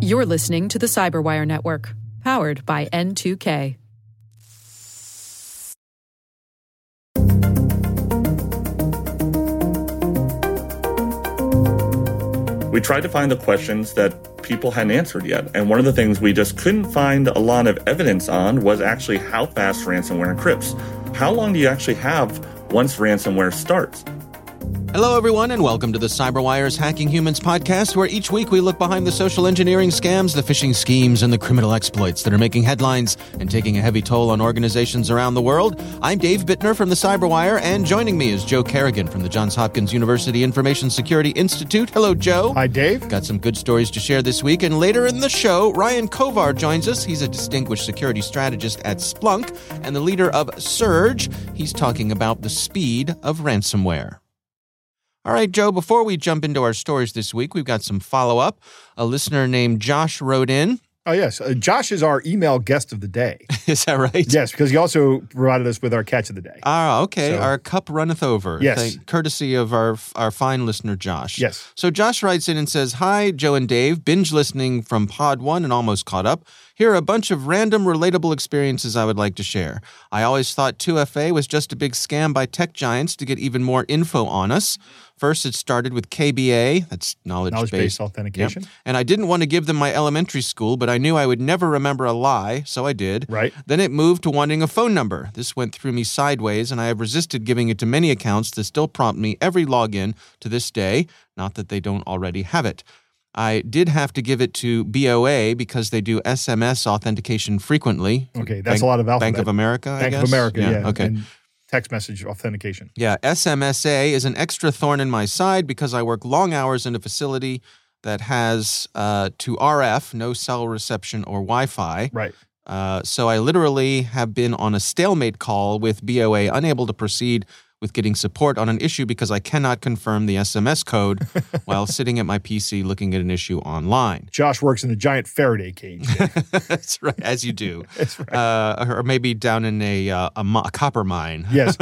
You're listening to the Cyberwire Network, powered by N2K. We tried to find the questions that people hadn't answered yet. And one of the things we just couldn't find a lot of evidence on was actually how fast ransomware encrypts. How long do you actually have once ransomware starts? Hello, everyone, and welcome to the CyberWire's Hacking Humans podcast, where each week we look behind the social engineering scams, the phishing schemes, and the criminal exploits that are making headlines and taking a heavy toll on organizations around the world. I'm Dave Bittner from the CyberWire, and joining me is Joe Carrigan from the Johns Hopkins University Information Security Institute. Hello, Joe. Hi, Dave. Got some good stories to share this week, and later in the show, Ryan Kovar joins us. He's a distinguished security strategist at Splunk and the leader of Surge. He's talking about the speed of ransomware. All right, Joe, before we jump into our stories this week, we've got some follow up. A listener named Josh wrote in. Oh, yes. Uh, Josh is our email guest of the day. is that right? Yes, because he also provided us with our catch of the day. Ah, okay. So- our cup runneth over. Yes. Thank- courtesy of our our fine listener, Josh. Yes. So Josh writes in and says, Hi, Joe and Dave. Binge listening from Pod 1 and almost caught up. Here are a bunch of random relatable experiences I would like to share. I always thought 2FA was just a big scam by tech giants to get even more info on us. First, it started with KBA, that's knowledge, Knowledge based based authentication. and I didn't want to give them my elementary school, but I knew I would never remember a lie, so I did. Right. Then it moved to wanting a phone number. This went through me sideways, and I have resisted giving it to many accounts that still prompt me every login to this day. Not that they don't already have it. I did have to give it to BOA because they do SMS authentication frequently. Okay, that's Bank- a lot of alphabet. Bank of America, I Bank of America, yeah. Okay. And text message authentication. Yeah, SMSA is an extra thorn in my side because I work long hours in a facility that has uh, to RF, no cell reception or Wi Fi. Right. Uh, so I literally have been on a stalemate call with BOA, unable to proceed with getting support on an issue because I cannot confirm the SMS code while sitting at my PC looking at an issue online. Josh works in a giant Faraday cage. That's right, as you do. That's right. Uh, or maybe down in a, uh, a, mo- a copper mine. yes.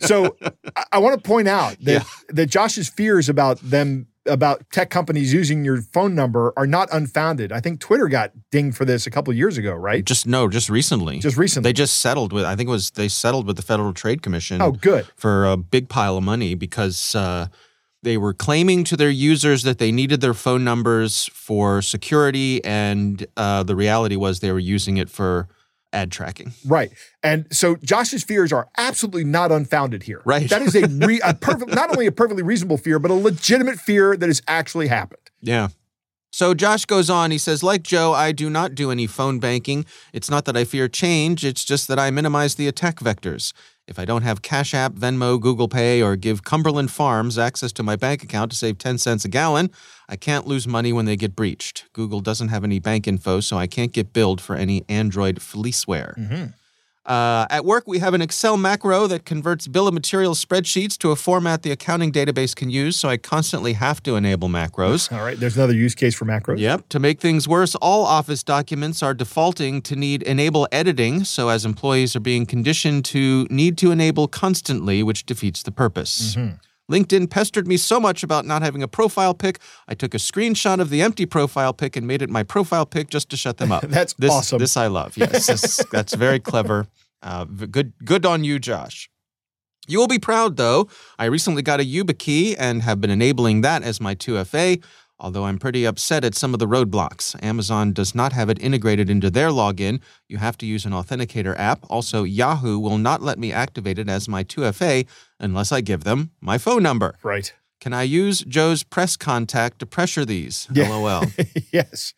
So I, I want to point out that Yeah. that Josh's fears about them about tech companies using your phone number are not unfounded. I think Twitter got dinged for this a couple of years ago, right? Just no, just recently. Just recently. They just settled with. I think it was they settled with the Federal Trade Commission. oh, good. for a big pile of money because uh, they were claiming to their users that they needed their phone numbers for security, and uh, the reality was they were using it for ad tracking. Right. And so Josh's fears are absolutely not unfounded here. Right. That is a, re- a perfect, not only a perfectly reasonable fear, but a legitimate fear that has actually happened. Yeah. So Josh goes on. He says, like Joe, I do not do any phone banking. It's not that I fear change, it's just that I minimize the attack vectors. If I don't have Cash App, Venmo, Google Pay, or give Cumberland Farms access to my bank account to save 10 cents a gallon, I can't lose money when they get breached. Google doesn't have any bank info, so I can't get billed for any Android fleeceware. Mm-hmm. Uh, at work, we have an Excel macro that converts bill of materials spreadsheets to a format the accounting database can use, so I constantly have to enable macros. All right. There's another use case for macros. Yep. To make things worse, all Office documents are defaulting to need enable editing, so as employees are being conditioned to need to enable constantly, which defeats the purpose. LinkedIn pestered me so much about not having a profile pic, I took a screenshot of the empty profile pic and made it my profile pic just to shut them up. That's this, awesome. This I love. Yes, this, that's very clever. Uh, good, good on you, Josh. You will be proud, though. I recently got a YubiKey and have been enabling that as my 2FA, although I'm pretty upset at some of the roadblocks. Amazon does not have it integrated into their login. You have to use an authenticator app. Also, Yahoo will not let me activate it as my 2FA unless I give them my phone number. Right. Can I use Joe's press contact to pressure these? Yeah. LOL. yes.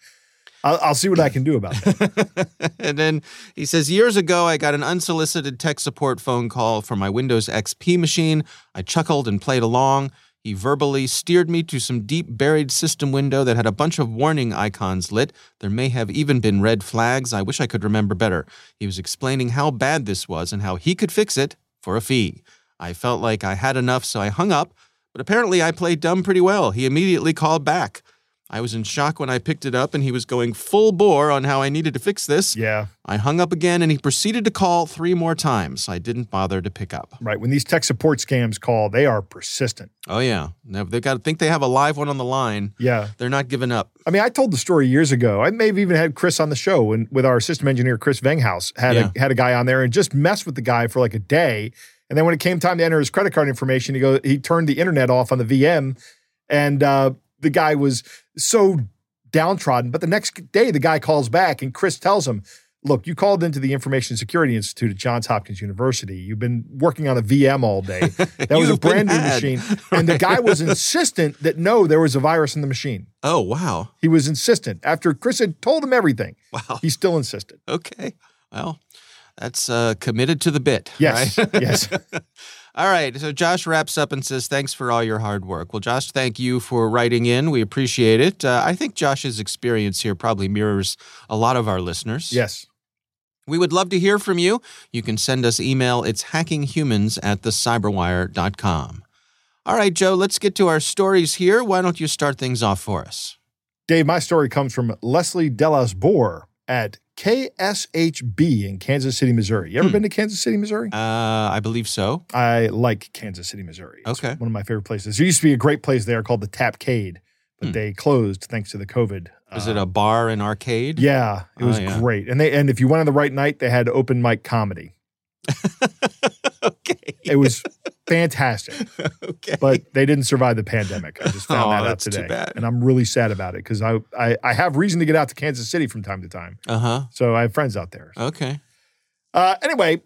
I'll, I'll see what I can do about that. and then he says, Years ago, I got an unsolicited tech support phone call from my Windows XP machine. I chuckled and played along. He verbally steered me to some deep buried system window that had a bunch of warning icons lit. There may have even been red flags. I wish I could remember better. He was explaining how bad this was and how he could fix it for a fee. I felt like I had enough, so I hung up, but apparently I played dumb pretty well. He immediately called back. I was in shock when I picked it up and he was going full bore on how I needed to fix this. Yeah. I hung up again and he proceeded to call three more times. I didn't bother to pick up. Right. When these tech support scams call, they are persistent. Oh, yeah. Now, They've got to think they have a live one on the line. Yeah. They're not giving up. I mean, I told the story years ago. I may have even had Chris on the show when with our system engineer Chris Venghaus had Yeah. a, had a guy on there and just messed with the guy for like a day. And then when it came time to enter his credit card information, he go he turned the internet off on the VM, and uh, the guy was so downtrodden. But the next day, the guy calls back, and Chris tells him. Look, you called into the Information Security Institute at Johns Hopkins University. You've been working on a VM all day. That was a brand new machine. And the guy was insistent that no, there was a virus in the machine. Oh, wow. He was insistent. After Chris had told him everything, Wow. he still insisted. Okay. Well, that's uh, committed to the bit. Yes, right? yes. All right. So Josh wraps up and says, Thanks for all your hard work. Well, Josh, thank you for writing in. We appreciate it. Uh, I think Josh's experience here probably mirrors a lot of our listeners. Yes. We would love to hear from you. You can send us email. It's hackinghumans at thecyberwire.com. All right, Joe, let's get to our stories here. Why don't you start things off for us? Dave, my story comes from Leslie Delasbour at KSHB in Kansas City, Missouri. You ever Hmm. been to Kansas City, Missouri? Uh, I believe so. I like Kansas City, Missouri. It's Okay. one of my favorite places. There used to be a great place there called the Tapcade, but Hmm. they closed thanks to the COVID. Is uh, it a bar and arcade? Yeah, it Oh, was yeah. great. And they and if you went on the right night, they had open mic comedy. okay. It was fantastic. okay. but they didn't survive the pandemic. I just found Aw, that out today, bad. and I'm really sad about it because I, I I have reason to get out to Kansas City from time to time. uh huh. So I have friends out there. Okay. Uh, anyway,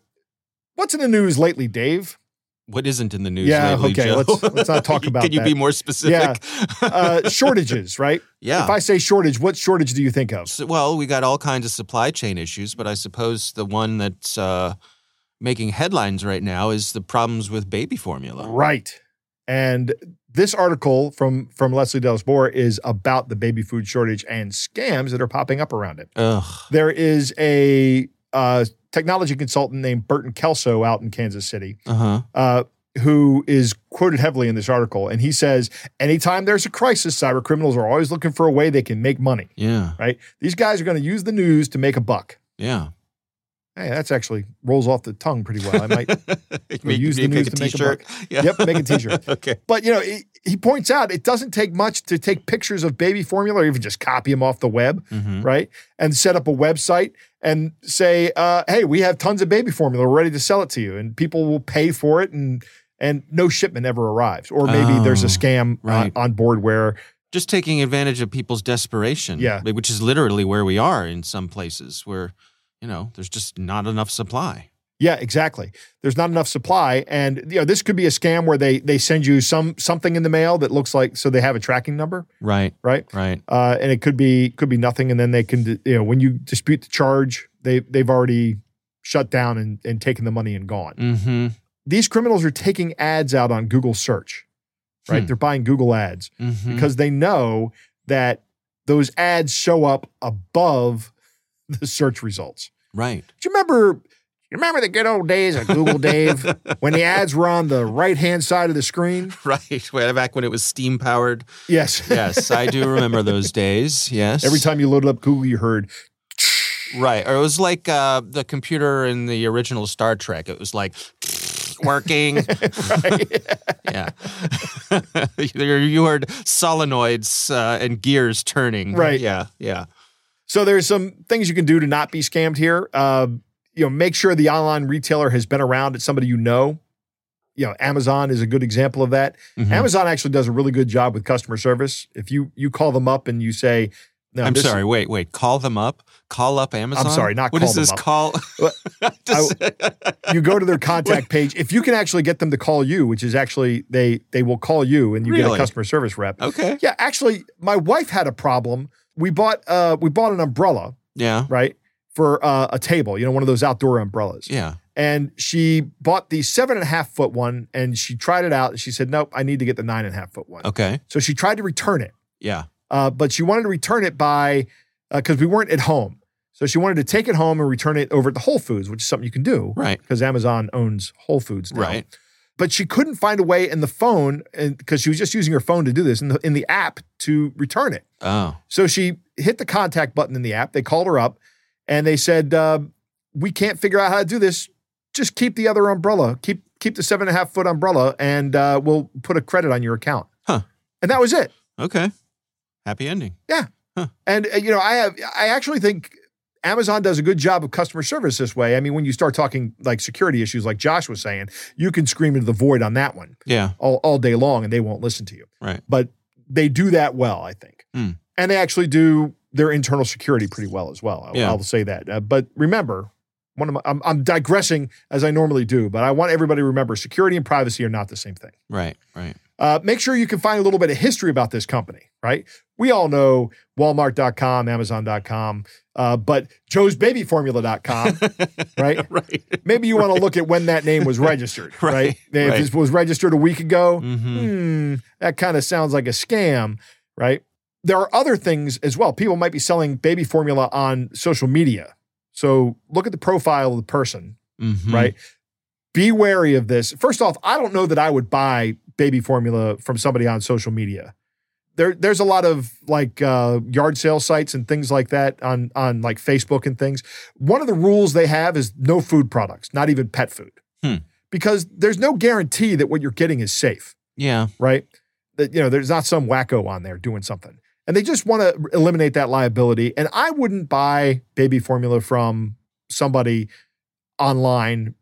what's in the news lately, Dave? What isn't in the news Yeah, lately, okay, let's- let's not talk about it. Can you that. be more specific? Uh, shortages, right? yeah. If I say shortage, what shortage do you think of? So- well, we got all kinds of supply chain issues, but I suppose the one that's uh, making headlines right now is the problems with baby formula. Right. And this article from from Leslie Delasbour is about the baby food shortage and scams that are popping up around it. Ugh. There is a uh, technology consultant named Burton Kelso out in Kansas City Uh huh. uh, who is quoted heavily in this article. And he says, anytime there's a crisis, cyber criminals are always looking for a way they can make money, Yeah. right? These guys are going to use the news to make a buck. Yeah. Hey, that's actually rolls off the tongue pretty well. I might, Make- use the news a to make a t-shirt. Yeah. yep, make a t-shirt. okay. But, you know, he, he points out it doesn't take much to take pictures of baby formula or even just copy them off the web, hmm right? And set up a website and say, uh, hey, we have tons of baby formula. We're ready to sell it to you. And people will pay for it and and no shipment ever arrives. Or maybe there's a Oh, scam right. on, on board where, Just taking advantage of people's desperation. Yeah. Which is literally where we are in some places where, you know, there's just not enough supply. yeah, exactly. There's not enough supply. And you know, this could be a scam where they they send you some something in the mail that looks like so they have a tracking number, Right. right? Right. Uh, and it could be could be nothing. And then they can you know, when you dispute the charge, they they've already shut down and, and taken the money and gone. Mm-hmm. These criminals are taking ads out on Google search, right? Hmm. They're buying Google ads. Mm-hmm. because they know that those ads show up above the search results. right. Do you remember? You remember the good old days of Google, Dave, when the ads were on the right hand side of the screen? Right. Way back when it was steam powered. Yes. Yes, I do remember those days. Yes. Every time you loaded up Google, you heard. Right. Or it was like uh, the computer in the original Star Trek. It was like working. Yeah. you you heard solenoids uh, and gears turning. Right. Yeah. Yeah. So there's some things you can do to not be scammed here. Uh, you know, make sure the online retailer has been around. It's somebody you know. You know, Amazon is a good example of that. Mhm. Amazon actually does a really good job with customer service. If you you call them up and you say, no, I'm this- sorry. Wait, wait. Call them up. Call up Amazon. I'm sorry, not What call is them this up. call? Just- you go to their contact page. If you can actually get them to call you, which is actually they they will call you and you get a customer service rep. okay. Yeah, actually, my wife had a problem. We bought uh we bought an umbrella Yeah. right for uh, a table. You know, one of those outdoor umbrellas. Yeah. And she bought the seven and a half foot one, and she tried it out. And she said, "Nope, I need to get the nine and a half foot one." Okay. So she tried to return it. Yeah. uh, but she wanted to return it by because we weren't at home. So she wanted to take it home and return it over at the Whole Foods, which is something you can do Right. because Amazon owns Whole Foods now. Right. But she couldn't find a way in the phone because she was just using her phone to do this in the in the app to return it. Oh. So she hit the contact button in the app. They called her up and they said, uh, "We can't figure out how to do this. Just keep the other umbrella. Keep keep the seven and a half foot umbrella, and uh, we'll put a credit on your account." Huh. And that was it. Okay. Happy ending. Yeah. And uh, you know, I have I actually think Amazon does a good job of customer service this way. I mean, when you start talking like security issues, like Josh was saying, you can scream into the void on that one Yeah. all, all day long, and they won't listen to you. Right. But they do that well, I think, Hmm. and they actually do their internal security pretty well as well. I'll, Yeah. I'll say that. Uh, but remember. One of my, I'm, I'm digressing as I normally do, but I want everybody to remember security and privacy are not the same thing. Right. Right. Uh, make sure you can find a little bit of history about this company, right? We all know Walmart.com, Amazon.com, uh, but Joe'sBabyFormula.com, right? right. Maybe you want to look at when that name was registered, right? Right, If right. this was registered a week ago, Mm-hmm. hmm, that kind of sounds like a scam, right? There are other things as well. People might be selling baby formula on social media. So look at the profile of the person, Mm-hmm. right? Be wary of this. First off, I don't know that I would buy baby formula from somebody on social media. There, there's a lot of like uh, yard sale sites and things like that on on like Facebook and things. One of the rules they have is no food products, not even pet food, Hmm. because there's no guarantee that what you're getting is safe, Yeah. right? That you know, there's not some wacko on there doing something, and they just want to eliminate that liability. And I wouldn't buy baby formula from somebody online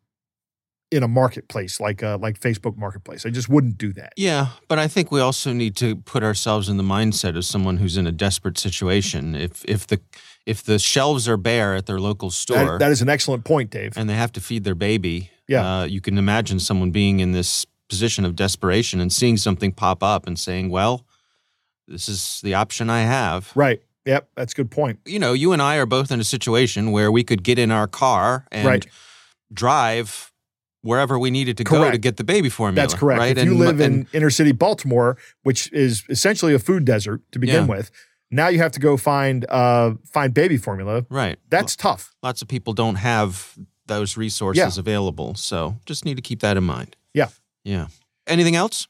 in a marketplace like uh, like Facebook Marketplace. I just wouldn't do that. Yeah, but I think we also need to put ourselves in the mindset of someone who's in a desperate situation. If if the if the shelves are bare at their local store That, that is an excellent point, Dave. and they have to feed their baby, Yeah. uh, you can imagine someone being in this position of desperation and seeing something pop up and saying, "Well, this is the option I have." Right. Yep. That's a good point. You know, you and I are both in a situation where we could get in our car and Right. drive wherever we needed to go to get the baby formula. That's correct. Right? If you And- live in and- inner city Baltimore, which is essentially a food desert to begin Yeah. with, now you have to go find uh, find baby formula. right, That's tough. lots of people don't have those resources available. So just need to keep that in mind. Yeah. Yeah. Anything else?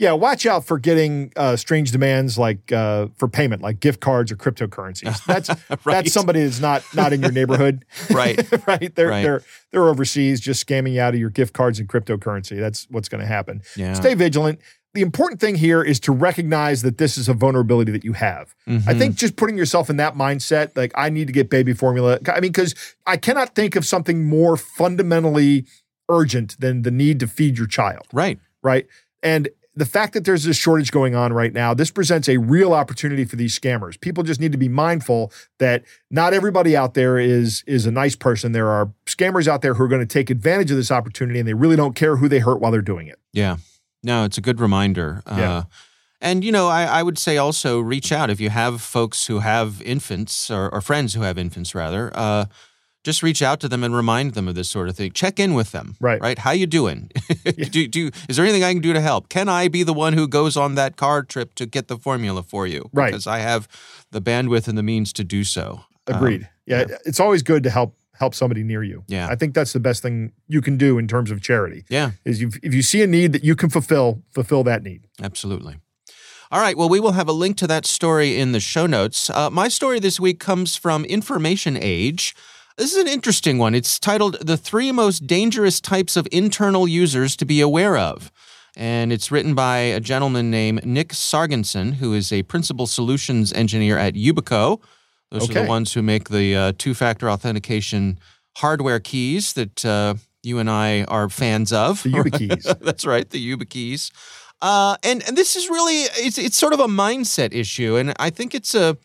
Yeah, watch out for getting uh, strange demands like uh, for payment, like gift cards or cryptocurrencies. That's Right. that's somebody that's not not in your neighborhood. Right. right. They're Right. they're they're overseas just scamming you out of your gift cards and cryptocurrency. That's what's going to happen. Yeah. Stay vigilant. The important thing here is to recognize that this is a vulnerability that you have. I Mhm. think just putting yourself in that mindset, like I need to get baby formula. I mean, because I cannot think of something more fundamentally urgent than the need to feed your child Right. right? And the fact that there's this shortage going on right now, this presents a real opportunity for these scammers. People just need to be mindful that not everybody out there is is a nice person. There are scammers out there who are going to take advantage of this opportunity and they really don't care who they hurt while they're doing it. Yeah. No, it's a good reminder. Yeah. Uh, and, you know, I, I would say also reach out if you have folks who have infants or, or friends who have infants, rather. Uh, just reach out to them and remind them of this sort of thing. Check in with them. Right. Right. How you doing? do, do, is there anything I can do to help? Can I be the one who goes on that car trip to get the formula for you? Right. Because I have the bandwidth and the means to do so. Um, Agreed. yeah, it's always good to help help somebody near you. Yeah. I think that's the best thing you can do in terms of charity. yeah. Is you, if you see a need that you can fulfill, fulfill that need. Absolutely. All right. Well, we will have a link to that story in the show notes. Uh, my story this week comes from Information Age. This is an interesting one. It's titled The Three Most Dangerous Types of Internal Users to Be Aware of. And it's written by a gentleman named Nick Sargensen, who is a principal solutions engineer at Yubico. Those are the ones who make the uh, two factor authentication hardware keys that uh, you and I are fans of. The YubiKeys. That's right, the YubiKeys. Uh, and and this is really it's it's sort of a mindset issue, and I think it's a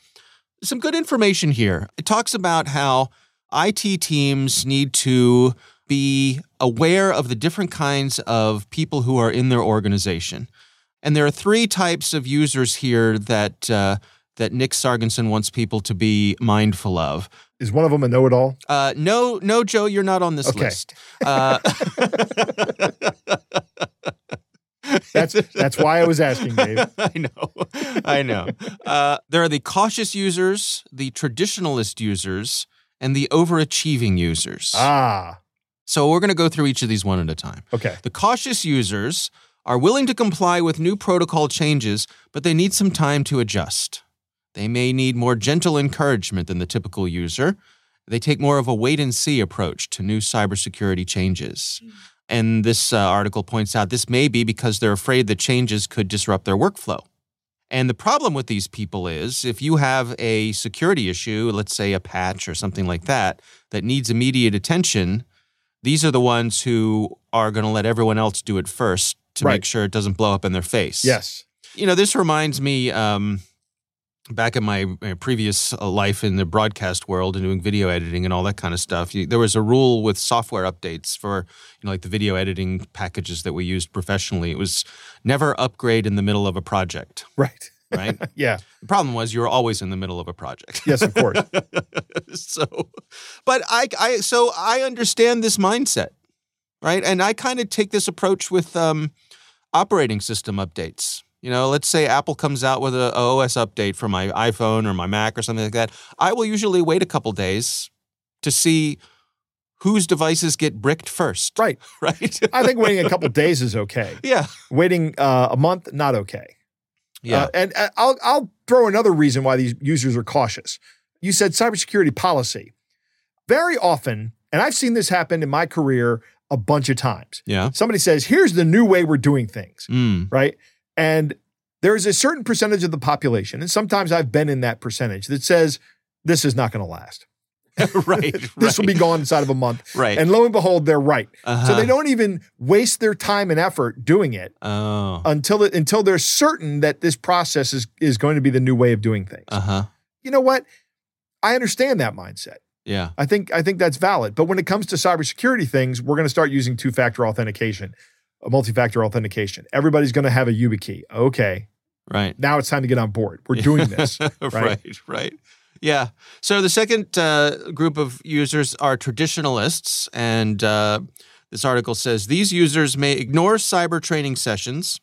some good information here. It talks about how IT teams need to be aware of the different kinds of people who are in their organization, and there are three types of users here that. Uh, that Nick Sargensen wants people to be mindful of. Is one of them a know-it-all? Uh, no, no, Joe, you're not on this Okay. list. Uh, That's that's why I was asking, Dave. I know. I know. Uh, there are the cautious users, the traditionalist users, and the overachieving users. Ah, So we're going to go through each of these one at a time. Okay. The cautious users are willing to comply with new protocol changes, but they need some time to adjust. They may need more gentle encouragement than the typical user. They take more of a wait and see approach to new cybersecurity changes. And this uh, article points out this may be because they're afraid the changes could disrupt their workflow. And the problem with these people is if you have a security issue, let's say a patch or something like that, that needs immediate attention, these are the ones who are going to let everyone else do it first to Right. make sure it doesn't blow up in their face. Yes. You know, this reminds me um, back in my, my previous uh, life in the broadcast world and doing video editing and all that kind of stuff. You, there was a rule with software updates for, you know, like the video editing packages that we used professionally. It was never upgrade in the middle of a project, Right. right? Yeah. the problem was you were always in the middle of a project. Yes, of course. so, but I, I, so I understand this mindset, right? And I kind of take this approach with um, operating system updates. You know, let's say Apple comes out with a, a OS update for my iPhone or my Mac or something like that. I will usually wait a couple days to see whose devices get bricked first. right. Right. I think waiting a couple days is okay. yeah. Waiting uh, a month, not okay. Yeah. Uh, and uh, I'll I'll throw another reason why these users are cautious. You said cybersecurity policy. Very often, and I've seen this happen in my career a bunch of times. yeah. Somebody says, "Here's the new way we're doing things," Mm. right? And there's a certain percentage of the population, and sometimes I've been in that percentage that says this is not going to last. right. This will be gone inside of a month. Right. And lo and behold, they're right. So Uh-huh. they don't even waste their time and effort doing it Oh. until it, until they're certain that this process is is going to be the new way of doing things. Uh huh. You know what? I understand that mindset. Yeah. I think I think that's valid. But when it comes to cybersecurity things, we're going to start using two-factor authentication, a multi-factor authentication. Everybody's going to have a YubiKey. Okay, Right. now it's time to get on board. We're doing this. right, right. Yeah. So the second uh, group of users are traditionalists. And uh, this article says these users may ignore cyber training sessions,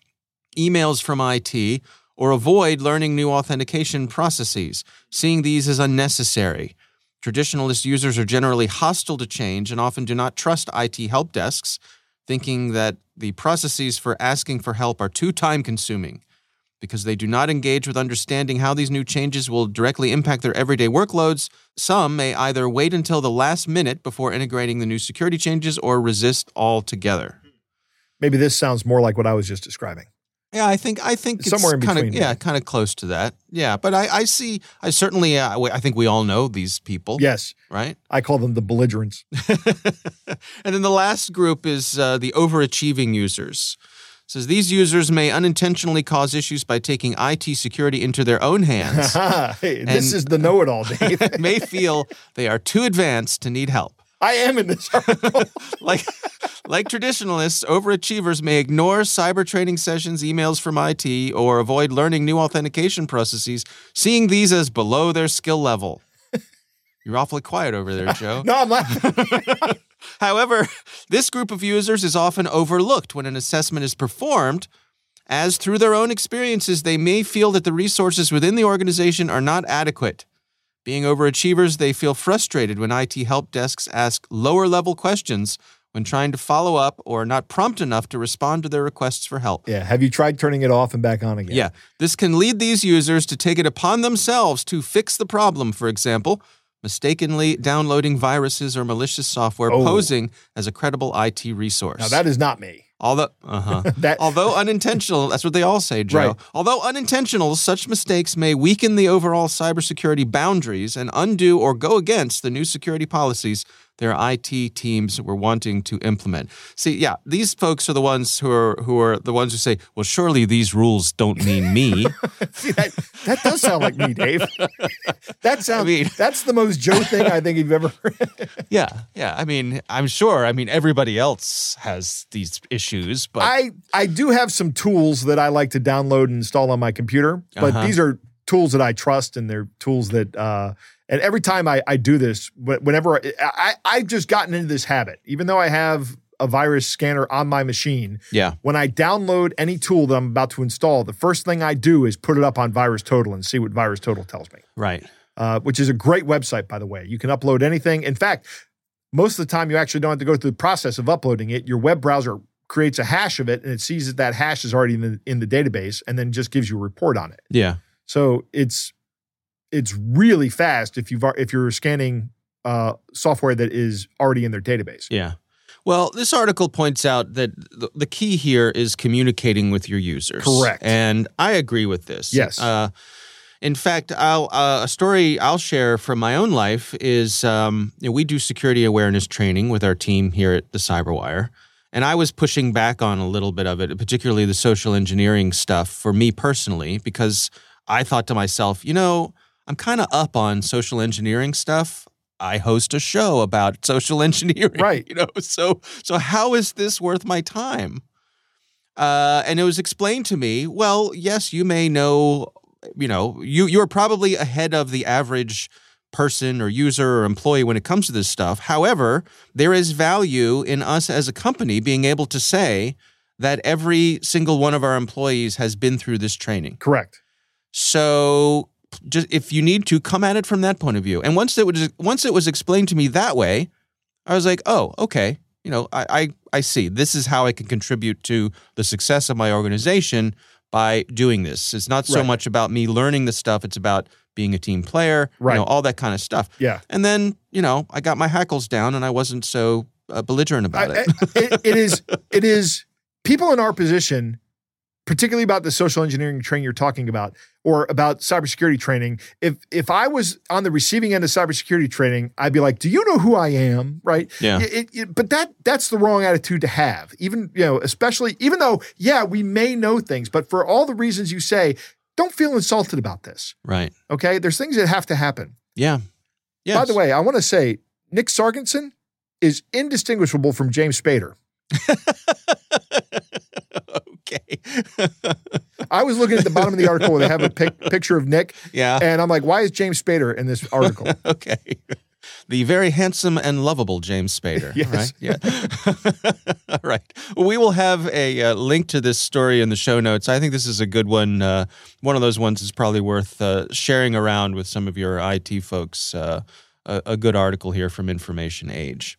emails from IT, or avoid learning new authentication processes, seeing these as unnecessary. Traditionalist users are generally hostile to change and often do not trust IT help desks, thinking that the processes for asking for help are too time consuming because they do not engage with understanding how these new changes will directly impact their everyday workloads, some may either wait until the last minute before integrating the new security changes or resist altogether. Maybe this sounds more like what I was just describing. Yeah, I think I think it's Somewhere in kind of between, yeah, yeah. kind of close to that. Yeah, but I, I see. I certainly. Uh, I think we all know these people. Yes, Right. I call them the belligerents. and then the last group is uh, the overachieving users. It says these users may unintentionally cause issues by taking IT security into their own hands. Hey, this is the know-it-all, Dave. may feel they are too advanced to need help. I am in this article. Like, like traditionalists, overachievers may ignore cyber training sessions, emails from IT, or avoid learning new authentication processes, seeing these as below their skill level. You're awfully quiet over there, Joe. no, I'm laughing. However, this group of users is often overlooked when an assessment is performed, as through their own experiences, they may feel that the resources within the organization are not adequate. Being overachievers, they feel frustrated when IT help desks ask lower level questions when trying to follow up or not prompt enough to respond to their requests for help. Yeah. Have you tried turning it off and back on again? Yeah, this can lead these users to take it upon themselves to fix the problem, for example, mistakenly downloading viruses or malicious software Oh. posing as a credible IT resource. Now that is not me. Although, uh-huh. That Although unintentional, that's what they all say, Joe. Right. Although unintentional, such mistakes may weaken the overall cybersecurity boundaries and undo or go against the new security policies their IT teams were wanting to implement. See, yeah, these folks are the ones who are who are the ones who say, "Well, surely these rules don't mean me." see that that does sound like me, Dave. that sounds. I mean- that's the most Joe thing I think you've ever. heard. yeah, yeah. I mean, I'm sure. I mean, everybody else has these issues, but I I do have some tools that I like to download and install on my computer, but Uh-huh. these are tools that I trust, and they're tools that. uh and every time I, I do this, whenever I, I I've just gotten into this habit, even though I have a virus scanner on my machine, yeah, when I download any tool that I'm about to install, the first thing I do is put it up on Virus Total and see what Virus Total tells me. right. Uh, which is a great website, by the way. You can upload anything. In fact, most of the time you actually don't have to go through the process of uploading it. Your web browser creates a hash of it and it sees that that hash is already in the, in the database and then just gives you a report on it. Yeah. So it's it's really fast if you've if you're scanning uh, software that is already in their database. Yeah. Well, this article points out that the, the key here is communicating with your users. Correct. And I agree with this. Yes. Uh, in fact, I'll, uh, a story I'll share from my own life is um, you know, we do security awareness training with our team here at the Cyberwire. And I was pushing back on a little bit of it, particularly the social engineering stuff for me personally, because I thought to myself, you know, I'm kind of up on social engineering stuff. I host a show about social engineering, Right. You know, so so how is this worth my time? Uh, and it was explained to me. Well, yes, you may know, you know, you you're probably ahead of the average person or user or employee when it comes to this stuff. However, there is value in us as a company being able to say that every single one of our employees has been through this training. Correct. So just if you need to come at it from that point of view. And once it was once it was explained to me that way, I was like, oh, okay. You know, I I, I see. This is how I can contribute to the success of my organization by doing this. It's not so Right. much about me learning the stuff, it's about being a team player, Right. you know, all that kind of stuff. Yeah. And then, you know, I got my hackles down and I wasn't so uh, belligerent about I- it. I- it, it is it is people in our position, particularly about the social engineering training you're talking about, or about cybersecurity training. If if I was on the receiving end of cybersecurity training, I'd be like, "Do you know who I am?" Right? Yeah. It- it- but that that's the wrong attitude to have. Even you know, especially even though yeah, we may know things, but for all the reasons you say, don't feel insulted about this. right. Okay, there's things that have to happen. Yeah. Yes. By the way, I want to say Nick Sargenson is indistinguishable from James Spader. okay. I was looking at the bottom of the article where they have a pic- picture of Nick, yeah. and I'm like, why is James Spader in this article? okay. The very handsome and lovable James Spader. Yes. Right? Yeah. All right. We will have a uh, link to this story in the show notes. I think this is a good one. Uh, one of those ones is probably worth uh, sharing around with some of your IT folks. Uh, a, a good article here from Information Age.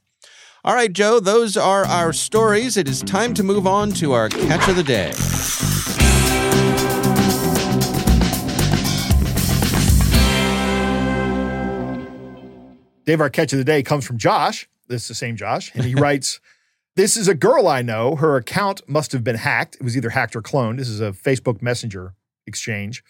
All right, Joe, those are our stories. It is time to move on to our catch of the day. Dave, our catch of the day comes from Josh. This is the same Josh. And he writes, This is a girl I know. Her account must have been hacked. It was either hacked or cloned. This is a Facebook Messenger exchange.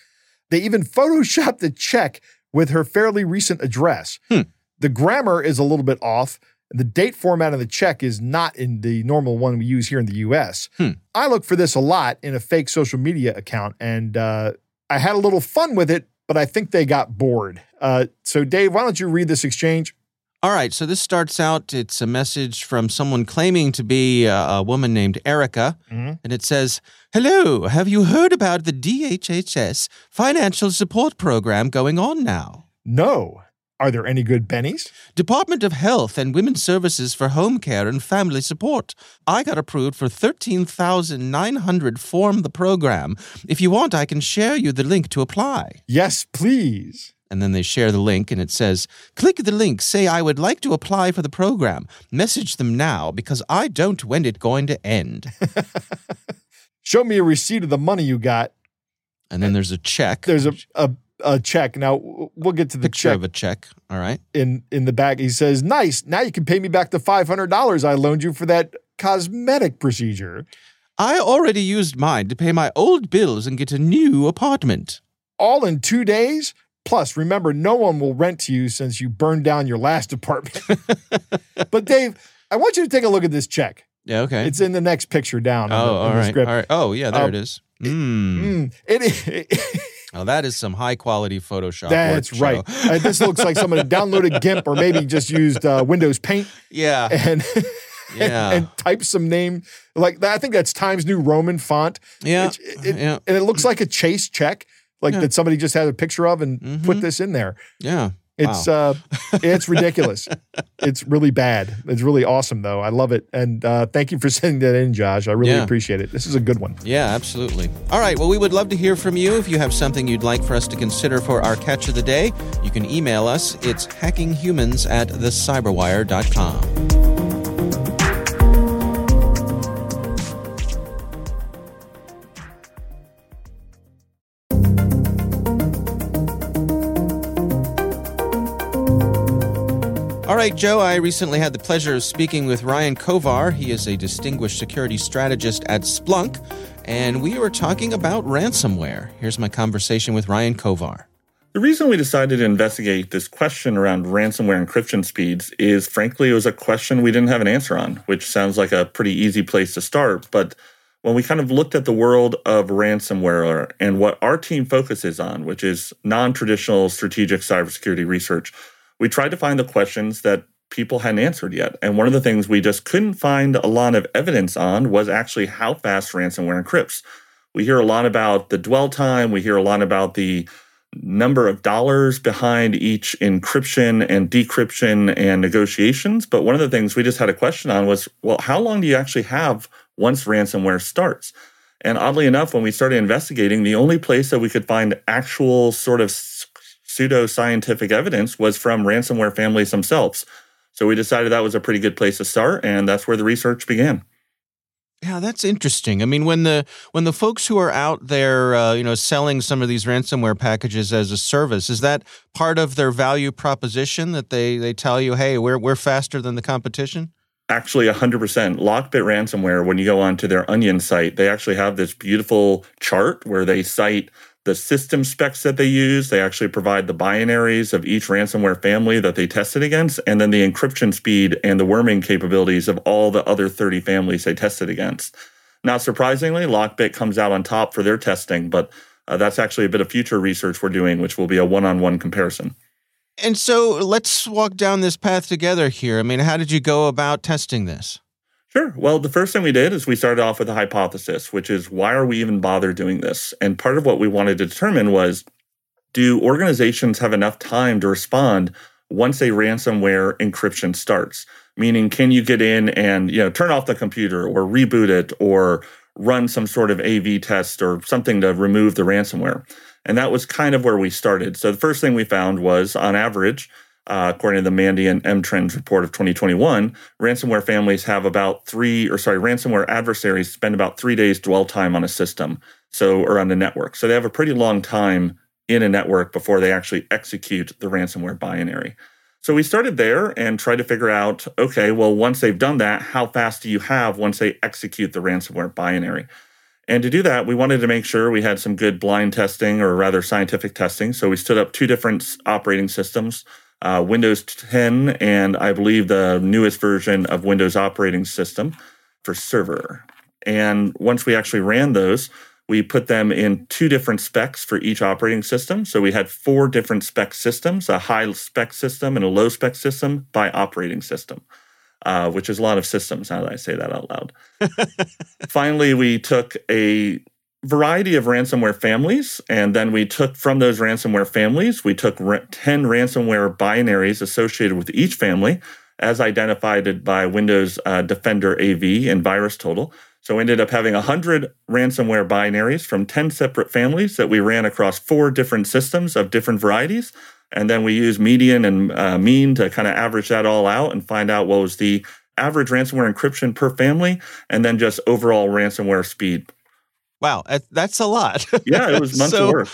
They even photoshopped the check with her fairly recent address. Hmm. The grammar is a little bit off. The date format of the check is not in the normal one we use here in the US. Hmm. I look for this a lot in a fake social media account, and uh, I had a little fun with it, but I think they got bored. Uh, so, Dave, why don't you read this exchange? All right, so this starts out. It's a message from someone claiming to be a, a woman named Erica, Mhm. and it says, "Hello, have you heard about the DHHS financial support program going on now? No. Are there any good bennies? Department of Health and Women's Services for Home Care and Family Support. I got approved for thirteen thousand nine hundred form the program. If you want, I can share you the link to apply." Yes, please. and then they share the link and it says click the link say i would like to apply for the program message them now because i don't when it going to end Show me a receipt of the money you got. and then there's a check There's a a, a check. Now we'll get to the picture check of a check all right in in the back. He says, "Nice. Now you can pay me back the five hundred dollars I loaned you for that cosmetic procedure. i already used mine to pay my old bills and get a new apartment All in two days." Plus, remember, no one will rent to you since you burned down your last apartment. but Dave, I want you to take a look at this check. yeah okay It's in the next picture down. oh the, all right all right oh yeah there Um, it is mm. Mm, it, oh that is some high quality photoshop That's work, right. Uh, this looks like somebody downloaded GIMP or maybe just used uh, Windows Paint yeah and yeah and typed some name like that. I think that's Times New Roman font. yeah It- it- yeah And it looks like a Chase check, like Yeah. that somebody just had a picture of and put Mhm. this in there. yeah It's Wow. uh, it's ridiculous. it's really bad. It's really awesome though. I love it, and uh, thank you for sending that in, Josh. I really Yeah. appreciate it. This is a good one. Yeah, absolutely. All right. Well, we would love to hear from you. If you have something you'd like for us to consider for our catch of the day, you can email us. It's hackinghumans at thecyberwire.com. right, Joe, I recently had the pleasure of speaking with Ryan Kovar. He is a distinguished security strategist at Splunk, and we were talking about ransomware. Here's my conversation with Ryan Kovar. The reason we decided to investigate this question around ransomware encryption speeds is frankly, it was a question we didn't have an answer on, which sounds like a pretty easy place to start. But when we kind of looked at the world of ransomware and what our team focuses on, which is non traditional strategic cybersecurity research, we tried to find the questions that people hadn't answered yet. And one of the things we just couldn't find a lot of evidence on was actually how fast ransomware encrypts. We hear a lot about the dwell time, we hear a lot about the number of dollars behind each encryption and decryption and negotiations. But one of the things we just had a question on was, well, how long do you actually have once ransomware starts? And oddly enough, when we started investigating, the only place that we could find actual sort of pseudo scientific evidence was from ransomware families themselves. So we decided that was a pretty good place to start, and that's where the research began. Yeah, that's interesting. I mean, when the when the folks who are out there, uh, you know, selling some of these ransomware packages as a service, is that part of their value proposition that they they tell you, hey, we're we're faster than the competition? Actually, 100%. Lockbit ransomware, when you go onto their Onion site, they actually have this beautiful chart where they cite the system specs that they use. They actually provide the binaries of each ransomware family that they tested against, and then the encryption speed and the worming capabilities of all the other 30 families they tested against. Not surprisingly, Lockbit comes out on top for their testing, but uh, that's actually a bit of future research we're doing, which will be a one on one comparison. And so let's walk down this path together here. I mean, how did you go about testing this? Sure. Well, the first thing we did is we started off with a hypothesis, which is why are we even bother doing this? And part of what we wanted to determine was do organizations have enough time to respond once a ransomware encryption starts? Meaning, can you get in and you know turn off the computer or reboot it or run some sort of AV test or something to remove the ransomware? And that was kind of where we started. So the first thing we found was, on average, uh, according to the Mandiant M Trends report of 2021, ransomware families have about three, or sorry, ransomware adversaries spend about three days dwell time on a system, so or on the network. So they have a pretty long time in a network before they actually execute the ransomware binary. So we started there and tried to figure out, okay, well, once they've done that, how fast do you have once they execute the ransomware binary? And to do that, we wanted to make sure we had some good blind testing or rather scientific testing. So we stood up two different operating systems uh, Windows 10 and I believe the newest version of Windows operating system for server. And once we actually ran those, we put them in two different specs for each operating system. So we had four different spec systems a high spec system and a low spec system by operating system. Uh, which is a lot of systems now that I say that out loud. Finally, we took a variety of ransomware families, and then we took from those ransomware families, we took 10 ransomware binaries associated with each family, as identified by Windows uh, Defender AV and VirusTotal. So we ended up having 100 ransomware binaries from 10 separate families that we ran across four different systems of different varieties. And then we used median and uh, mean to kind of average that all out and find out what was the average ransomware encryption per family, and then just overall ransomware speed. Wow, that's a lot. Yeah, it was months So- of work.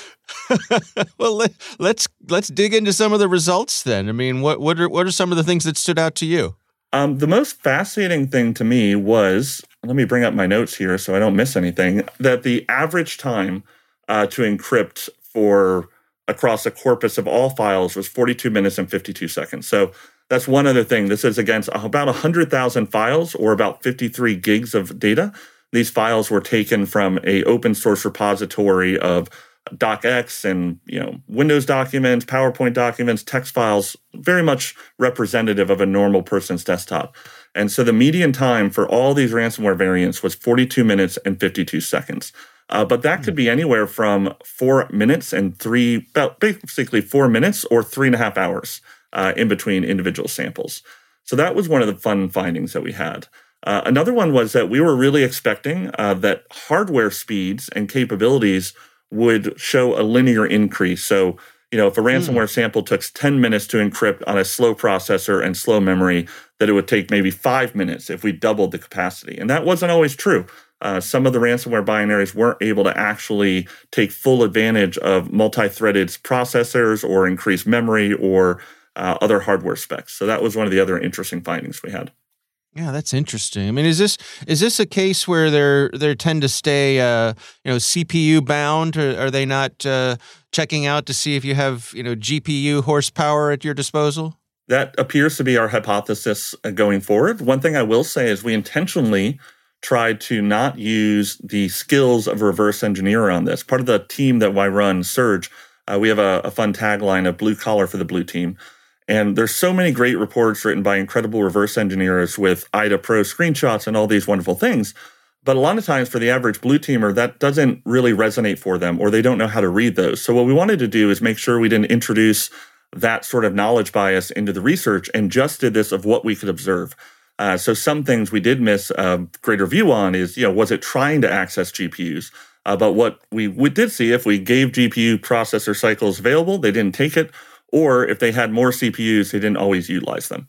well, let, let's let's dig into some of the results then. I mean, what what are what are some of the things that stood out to you? Um, the most fascinating thing to me was let me bring up my notes here so I don't miss anything. That the average time uh, to encrypt for across a corpus of all files was 42 minutes and 52 seconds. So that's one other thing. This is against about 100,000 files or about 53 gigs of data. These files were taken from a open source repository of docx and you know windows documents powerpoint documents text files very much representative of a normal person's desktop and so the median time for all these ransomware variants was 42 minutes and 52 seconds Uh, but that could be anywhere from four minutes and three, about basically four minutes or three and a half hours uh, in between individual samples. So that was one of the fun findings that we had. Uh, another one was that we were really expecting uh, that hardware speeds and capabilities would show a linear increase. So, you know, if a ransomware mm. sample took 10 minutes to encrypt on a slow processor and slow memory, that it would take maybe five minutes if we doubled the capacity. And that wasn't always true. Uh, some of the ransomware binaries weren't able to actually take full advantage of multi-threaded processors or increased memory or uh, other hardware specs. So that was one of the other interesting findings we had. Yeah, that's interesting. I mean, is this is this a case where they're they tend to stay, uh, you know, CPU bound, or are they not uh, checking out to see if you have you know GPU horsepower at your disposal? That appears to be our hypothesis uh, going forward. One thing I will say is we intentionally tried to not use the skills of reverse engineer on this. Part of the team that I run, Surge, uh, we have a, a fun tagline of blue collar for the blue team. And there's so many great reports written by incredible reverse engineers with IDA Pro screenshots and all these wonderful things. But a lot of times for the average blue teamer, that doesn't really resonate for them or they don't know how to read those. So what we wanted to do is make sure we didn't introduce that sort of knowledge bias into the research and just did this of what we could observe. Uh, so some things we did miss a greater view on is, you know, was it trying to access GPUs? Uh, but what we, we did see if we gave GPU processor cycles available, they didn't take it, or if they had more CPUs, they didn't always utilize them.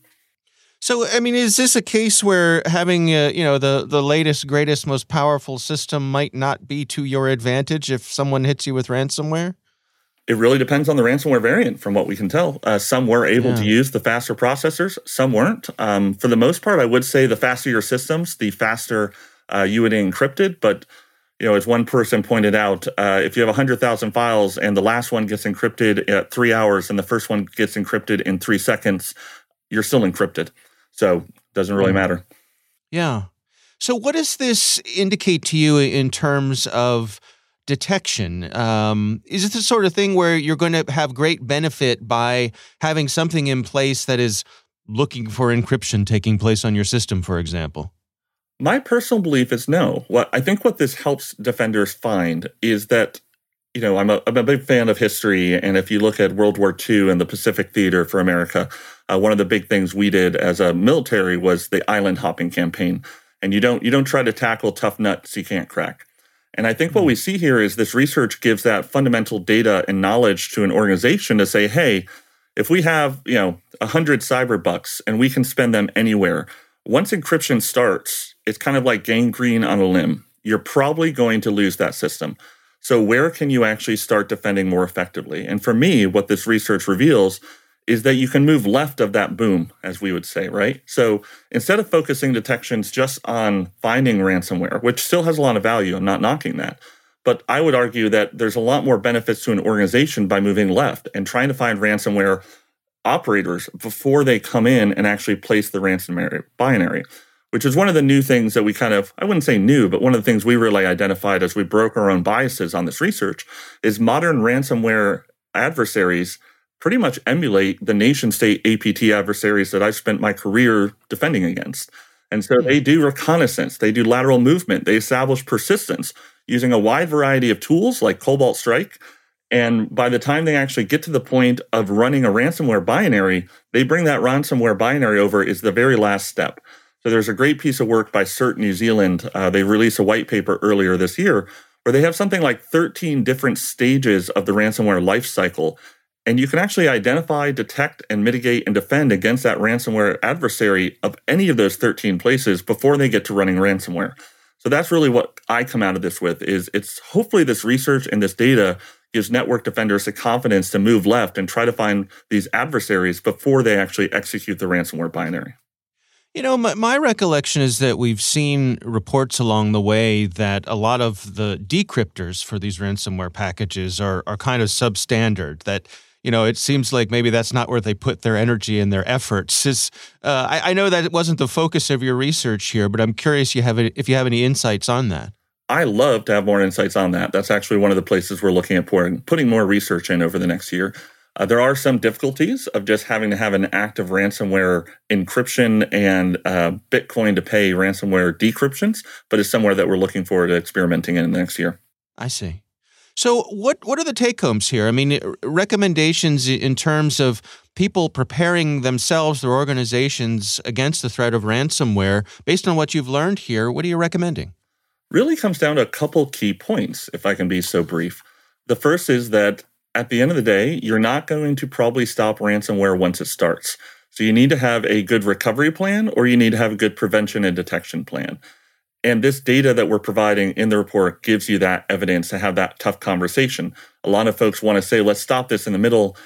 So, I mean, is this a case where having uh, you know the the latest, greatest, most powerful system might not be to your advantage if someone hits you with ransomware? It really depends on the ransomware variant, from what we can tell. Uh, some were able yeah. to use the faster processors, some weren't. Um, for the most part, I would say the faster your systems, the faster uh, you would encrypt it. But you know, as one person pointed out, uh, if you have 100,000 files and the last one gets encrypted at three hours and the first one gets encrypted in three seconds, you're still encrypted. So it doesn't really mm. matter. Yeah. So, what does this indicate to you in terms of detection. Um, is it the sort of thing where you're going to have great benefit by having something in place that is looking for encryption taking place on your system, for example? My personal belief is no. What I think what this helps defenders find is that, you know, I'm a, I'm a big fan of history. And if you look at World War II and the Pacific Theater for America, uh, one of the big things we did as a military was the island hopping campaign. And you don't you don't try to tackle tough nuts you can't crack. And I think what we see here is this research gives that fundamental data and knowledge to an organization to say, hey, if we have, you know, 100 cyber bucks and we can spend them anywhere, once encryption starts, it's kind of like gangrene on a limb. You're probably going to lose that system. So where can you actually start defending more effectively? And for me, what this research reveals is that you can move left of that boom, as we would say, right? So instead of focusing detections just on finding ransomware, which still has a lot of value, I'm not knocking that. But I would argue that there's a lot more benefits to an organization by moving left and trying to find ransomware operators before they come in and actually place the ransomware binary, which is one of the new things that we kind of, I wouldn't say new, but one of the things we really identified as we broke our own biases on this research is modern ransomware adversaries pretty much emulate the nation state APT adversaries that I've spent my career defending against. And so they do reconnaissance, they do lateral movement, they establish persistence using a wide variety of tools like Cobalt Strike. And by the time they actually get to the point of running a ransomware binary, they bring that ransomware binary over is the very last step. So there's a great piece of work by CERT New Zealand. Uh, they released a white paper earlier this year where they have something like 13 different stages of the ransomware life cycle and you can actually identify, detect, and mitigate and defend against that ransomware adversary of any of those 13 places before they get to running ransomware. So that's really what I come out of this with is it's hopefully this research and this data gives network defenders the confidence to move left and try to find these adversaries before they actually execute the ransomware binary. You know, my, my, recollection is that we've seen reports along the way that a lot of the decryptors for these ransomware packages are, are kind of substandard, that you know, it seems like maybe that's not where they put their energy and their efforts. Is, uh, I, I, know that it wasn't the focus of your research here, but I'm curious you have if you have any insights on that. I love to have more insights on that. That's actually one of the places we're looking at putting, putting more research in over the next year. Uh, there are some difficulties of just having to have an active ransomware encryption and uh, Bitcoin to pay ransomware decryptions, but it's somewhere that we're looking forward to experimenting in the next year. I see. So, what what are the take homes here? I mean, recommendations in terms of people preparing themselves, their organizations against the threat of ransomware. Based on what you've learned here, what are you recommending? Really comes down to a couple key points, if I can be so brief. The first is that at the end of the day, you're not going to probably stop ransomware once it starts. So you need to have a good recovery plan or you need to have a good prevention and detection plan. And this data that we're providing in the report gives you that evidence to have that tough conversation. A lot of folks want to say, let's stop this in the middle.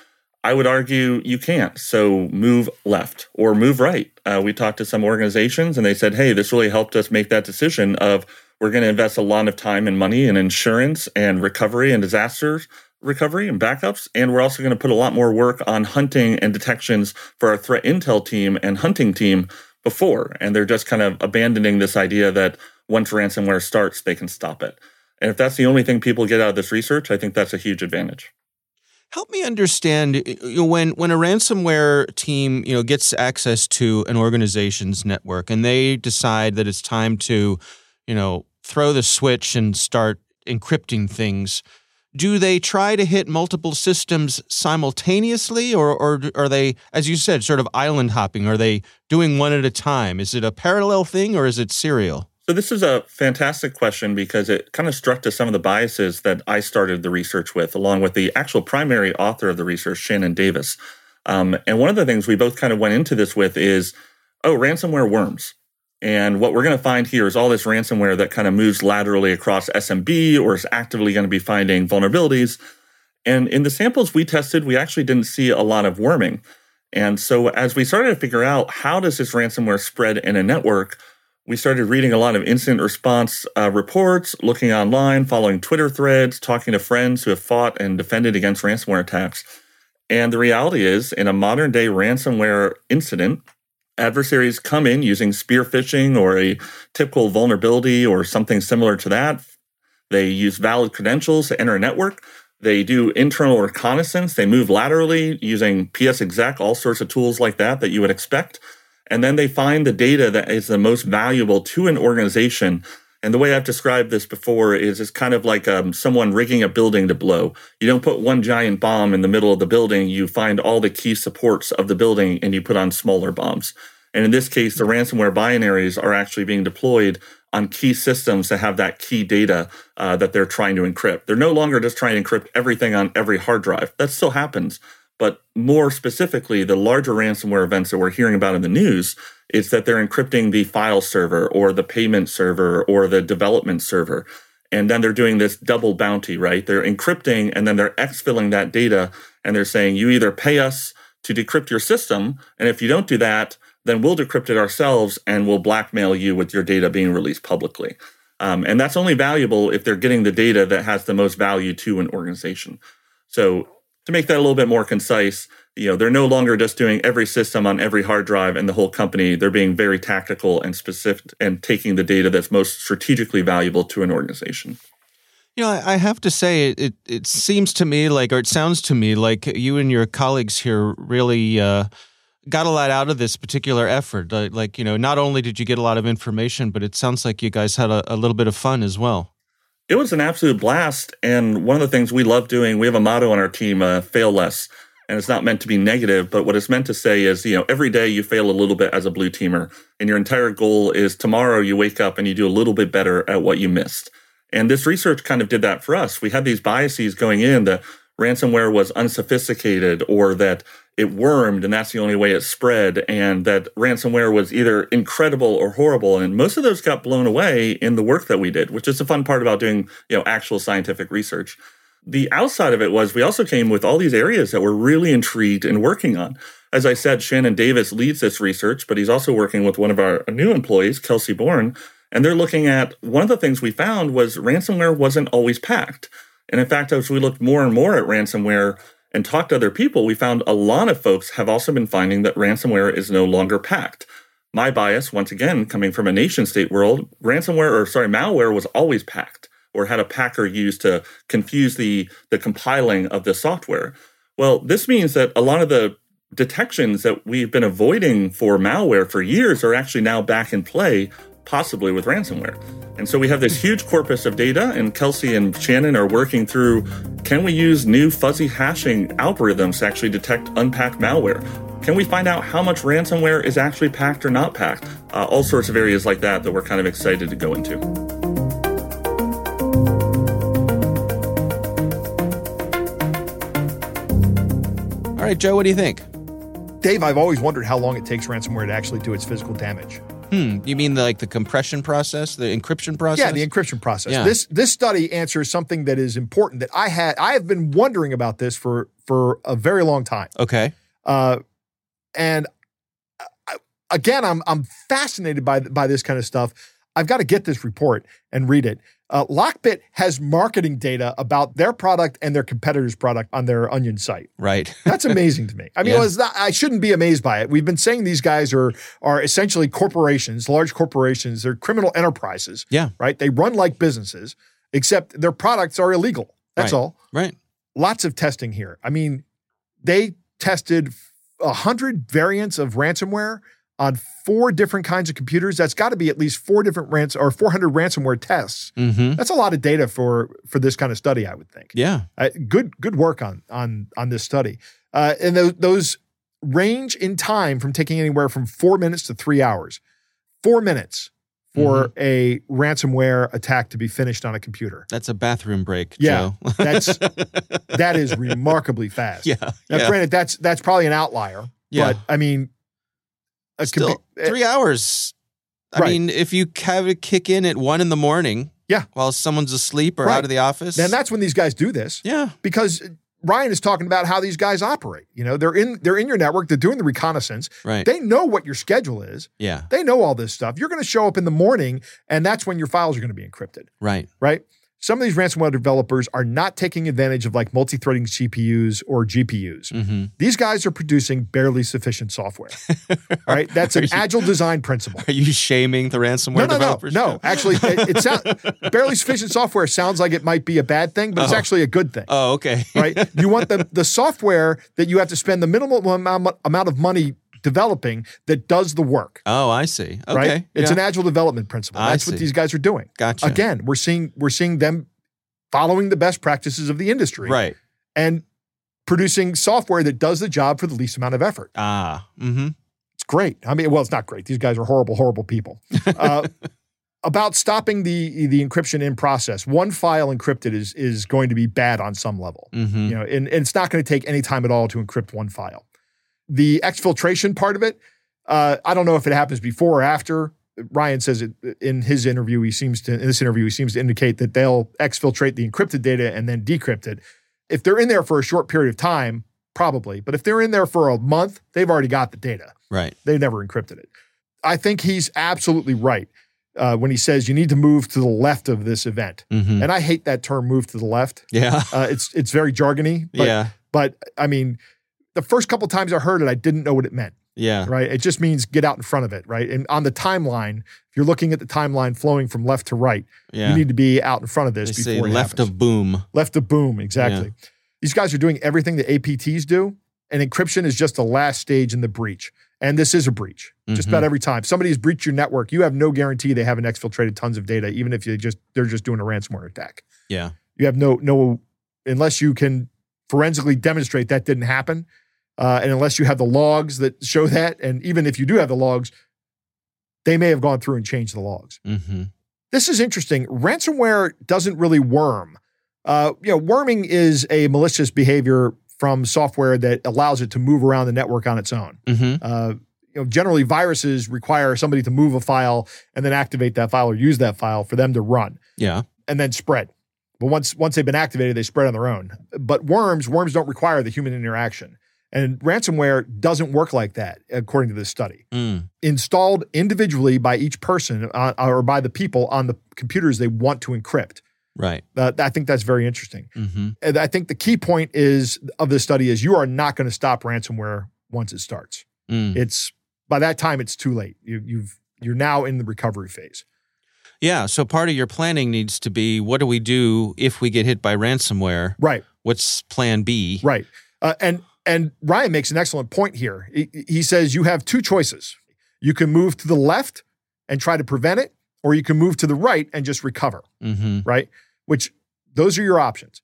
I would argue you can't. So move left or move right. Uh, we talked to some organizations and they said, hey, this really helped us make that decision of we're going to invest a lot of time and money in insurance and recovery and disasters recovery and backups. And we're also going to put a lot more work on hunting and detections for our threat intel team and hunting team before. And they're just kind of abandoning this idea that once ransomware starts, they can stop it. And if that's the only thing people get out of this research, I think that's a huge advantage. Help me understand when when a ransomware team you know gets access to an organization's network and they decide that it's time to you know throw the switch and start encrypting things do they try to hit multiple systems simultaneously or, or are they as you said sort of island hopping? Are they doing one at a time? Is it a parallel thing or is it serial? So this is a fantastic question because it kind of struck to some of the biases that i started the research with along with the actual primary author of the research shannon davis. Um, and one of the things we both kind of went into this with is oh ransomware worms and what we're going to find here is all this ransomware that kind of moves laterally across SMB or is actively going to be finding vulnerabilities. And in the samples we tested, we actually didn't see a lot of worming. And so as we started to figure out how does this ransomware spread in a network, we started reading a lot of incident response uh, reports, looking online, following Twitter threads, talking to friends who have fought and defended against ransomware attacks. And the reality is, in a modern day ransomware incident, adversaries come in using spear phishing or a typical vulnerability or something similar to that. They use valid credentials to enter a network. They do internal reconnaissance. They move laterally using PsExec, all sorts of tools like that that you would expect. And then they find the data that is the most valuable to an organization. And the way I've described this before is it's kind of like um, someone rigging a building to blow. You don't put one giant bomb in the middle of the building. You find all the key supports of the building and you put on smaller bombs. And in this case, the ransomware binaries are actually being deployed on key systems that have that key data uh, that they're trying to encrypt. They're no longer just trying to encrypt everything on every hard drive. That still happens. But more specifically, the larger ransomware events that we're hearing about in the news is that they're encrypting the file server or the payment server or the development server. And then they're doing this double bounty, right? They're encrypting and then they're exfilling that data and they're saying, you either pay us to decrypt your system. And if you don't do that, then we'll decrypt it ourselves and we'll blackmail you with your data being released publicly. Um, and that's only valuable if they're getting the data that has the most value to an organization. So to make that a little bit more concise, you know, they're no longer just doing every system on every hard drive in the whole company. They're being very tactical and specific and taking the data that's most strategically valuable to an organization. You know, I have to say, it it seems to me like, or it sounds to me like you and your colleagues here really uh, got a lot out of this particular effort. Like, you know, not only did you get a lot of information, but it sounds like you guys had a, a, little bit of fun as well. It was an absolute blast. And one of the things we love doing, we have a motto on our team, uh, fail less. And it's not meant to be negative, but what it's meant to say is, you know, every day you fail a little bit as a blue teamer. And your entire goal is tomorrow you wake up and you do a little bit better at what you missed. And this research kind of did that for us. We had these biases going in that ransomware was unsophisticated or that it wormed and that's the only way it spread and that ransomware was either incredible or horrible and most of those got blown away in the work that we did which is the fun part about doing you know actual scientific research. The outside of it was we also came with all these areas that we're really intrigued and working on. As i said shannon davis leads this research but he's also working with one of our new employees kelsey bourne and they're looking at one of the things we found was ransomware wasn't always packed. And in fact as we looked more and more at ransomware and talked to other people, we found a lot of folks have also been finding that ransomware is no longer packed. My bias, once again, coming from a nation state world, ransomware or sorry, malware was always packed or had a packer used to confuse the, the compiling of the software. Well, this means that a lot of the detections that we've been avoiding for malware for years are actually now back in play possibly with ransomware. And so we have this huge corpus of data, and Kelsey and Shannon are working through can we use new fuzzy hashing algorithms to actually detect unpacked malware? Can we find out how much ransomware is actually packed or not packed? Uh, all sorts of areas like that that we're kind of excited to go into. All right, Joe, what do you think? Dave, I've always wondered how long it takes ransomware to actually do its physical damage. Hmm. You mean the, like the compression process, the encryption process? Yeah, the encryption process. Yeah. This this study answers something that is important that I had I have been wondering about this for for a very long time. okay. Uh, and I, again, I'm I'm fascinated by by this kind of stuff. I've got to get this report and read it. Uh, Lockbit has marketing data about their product and their competitor's product on their Onion site. Right. That's amazing to me. I mean, Yeah. not, I shouldn't be amazed by it. We've been saying these guys are are essentially corporations, large corporations. They're criminal enterprises. Yeah. Right. They run like businesses, except their products are illegal. That's Right. all. right. Lots of testing here. I mean, they tested a hundred variants of ransomware on four different kinds of computers. That's got to be at least four different rans or 400 ransomware tests. Mm-hmm. That's a lot of data for for this kind of study, I would think. Yeah. Uh, good good work on on on this study. Uh, and those, those range in time from taking anywhere from four minutes to three hours. Four minutes for Mm-hmm. a ransomware attack to be finished on a computer. That's a bathroom break, Yeah. Joe. That's that is remarkably fast. yeah. Now, yeah. granted, that's that's probably an outlier. Yeah. But I mean, a Still, compu- eh, three hours. I Right. mean, if you have it kick in at one in the morning, Yeah. while someone's asleep or Right. out of the office, then that's when these guys do this. yeah, because Ryan is talking about how these guys operate. You know, they're in they're in your network, they're doing the reconnaissance. right, They know what your schedule is. yeah, They know all this stuff. You're going to show up in the morning and that's when your files are going to be encrypted, right, right? Some of these ransomware developers are not taking advantage of like multi-threading CPUs or GPUs. hmm These guys are producing barely sufficient software. all right, that's an you- agile design principle. Are you shaming the ransomware No, no, no, developers? no. Actually, it, it sounds barely sufficient software sounds like it might be a bad thing, but it's Oh. actually a good thing. Oh, okay. right? You want the the software that you have to spend the minimal amount, amount of money developing that does the work, Oh, I see. Okay, right? It's yeah. an agile development principle. That's what these guys are doing. gotcha. Again, we're seeing we're seeing them following the best practices of the industry right? and producing software that does the job for the least amount of effort. Ah, mm-hmm. It's great. I mean, well, it's not great. These guys are horrible, horrible people. Uh, about stopping the the encryption in process, one file encrypted is is going to be bad on some level. Mm-hmm. you know, and, and it's not going to take any time at all to encrypt one file. The exfiltration part of it, uh, I don't know if it happens before or after. Ryan says it in his interview. He seems to in this interview he seems to indicate that they'll exfiltrate the encrypted data and then decrypt it. If they're in there for a short period of time, probably. But if they're in there for a month, they've already got the data. Right. They never encrypted it. I think he's absolutely right uh, when he says you need to move to the left of this event. Mm-hmm. And I hate that term, "move to the left." Yeah. Uh, it's it's very jargony. But yeah. but I mean, the first couple times I heard it, I didn't know what it meant, Yeah. right? It just means get out in front of it, right? And on the timeline, if you're looking at the timeline flowing from left to right, Yeah. you need to be out in front of this say before left happens. of boom. left of boom, exactly. These guys are doing everything that APTs do, and encryption is just the last stage in the breach. And this is a breach, just Mhm. about every time somebody has breached your network. You have no guarantee they haven't exfiltrated tons of data, even if you just they're just doing a ransomware attack. Yeah. You have no no unless you can forensically demonstrate that didn't happen, uh, and unless you have the logs that show that, and even if you do have the logs, they may have gone through and changed the logs. Mm-hmm. This is interesting. Ransomware doesn't really worm. Uh, you know, worming is a malicious behavior from software that allows it to move around the network on its own. Mm-hmm. Uh, you know, generally viruses require somebody to move a file and then activate that file or use that file for them to run Yeah. and then spread. But once once they've been activated, they spread on their own. But worms, worms don't require the human interaction. And ransomware doesn't work like that, according to this study. Mm. Installed individually by each person uh, or by the people on the computers they want to encrypt. Right. Uh, I think that's very interesting. Mm-hmm. And I think the key point is of this study is you are not going to stop ransomware once it starts. Mm. It's by that time it's too late. You, you've you're now in the recovery phase. Yeah. So part of your planning needs to be what do we do if we get hit by ransomware? Right. What's plan B? Right. Uh, and and Ryan makes an excellent point here. He, he says you have two choices. You can move to the left and try to prevent it, or you can move to the right and just recover, Mm-hmm. right? Which those are your options.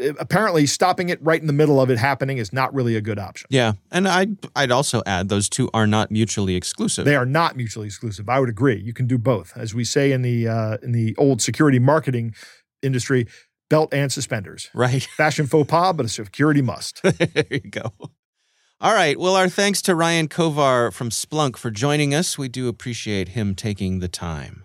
Uh, Apparently, stopping it right in the middle of it happening is not really a good option. Yeah, and I'd I'd also add those two are not mutually exclusive. They are not mutually exclusive. I would agree. You can do both, as we say in the uh, in the old security marketing industry: belt and suspenders. right. Fashion faux pas, but a security must. there you go. All right. Well, our thanks to Ryan Kovar from Splunk for joining us. We do appreciate him taking the time.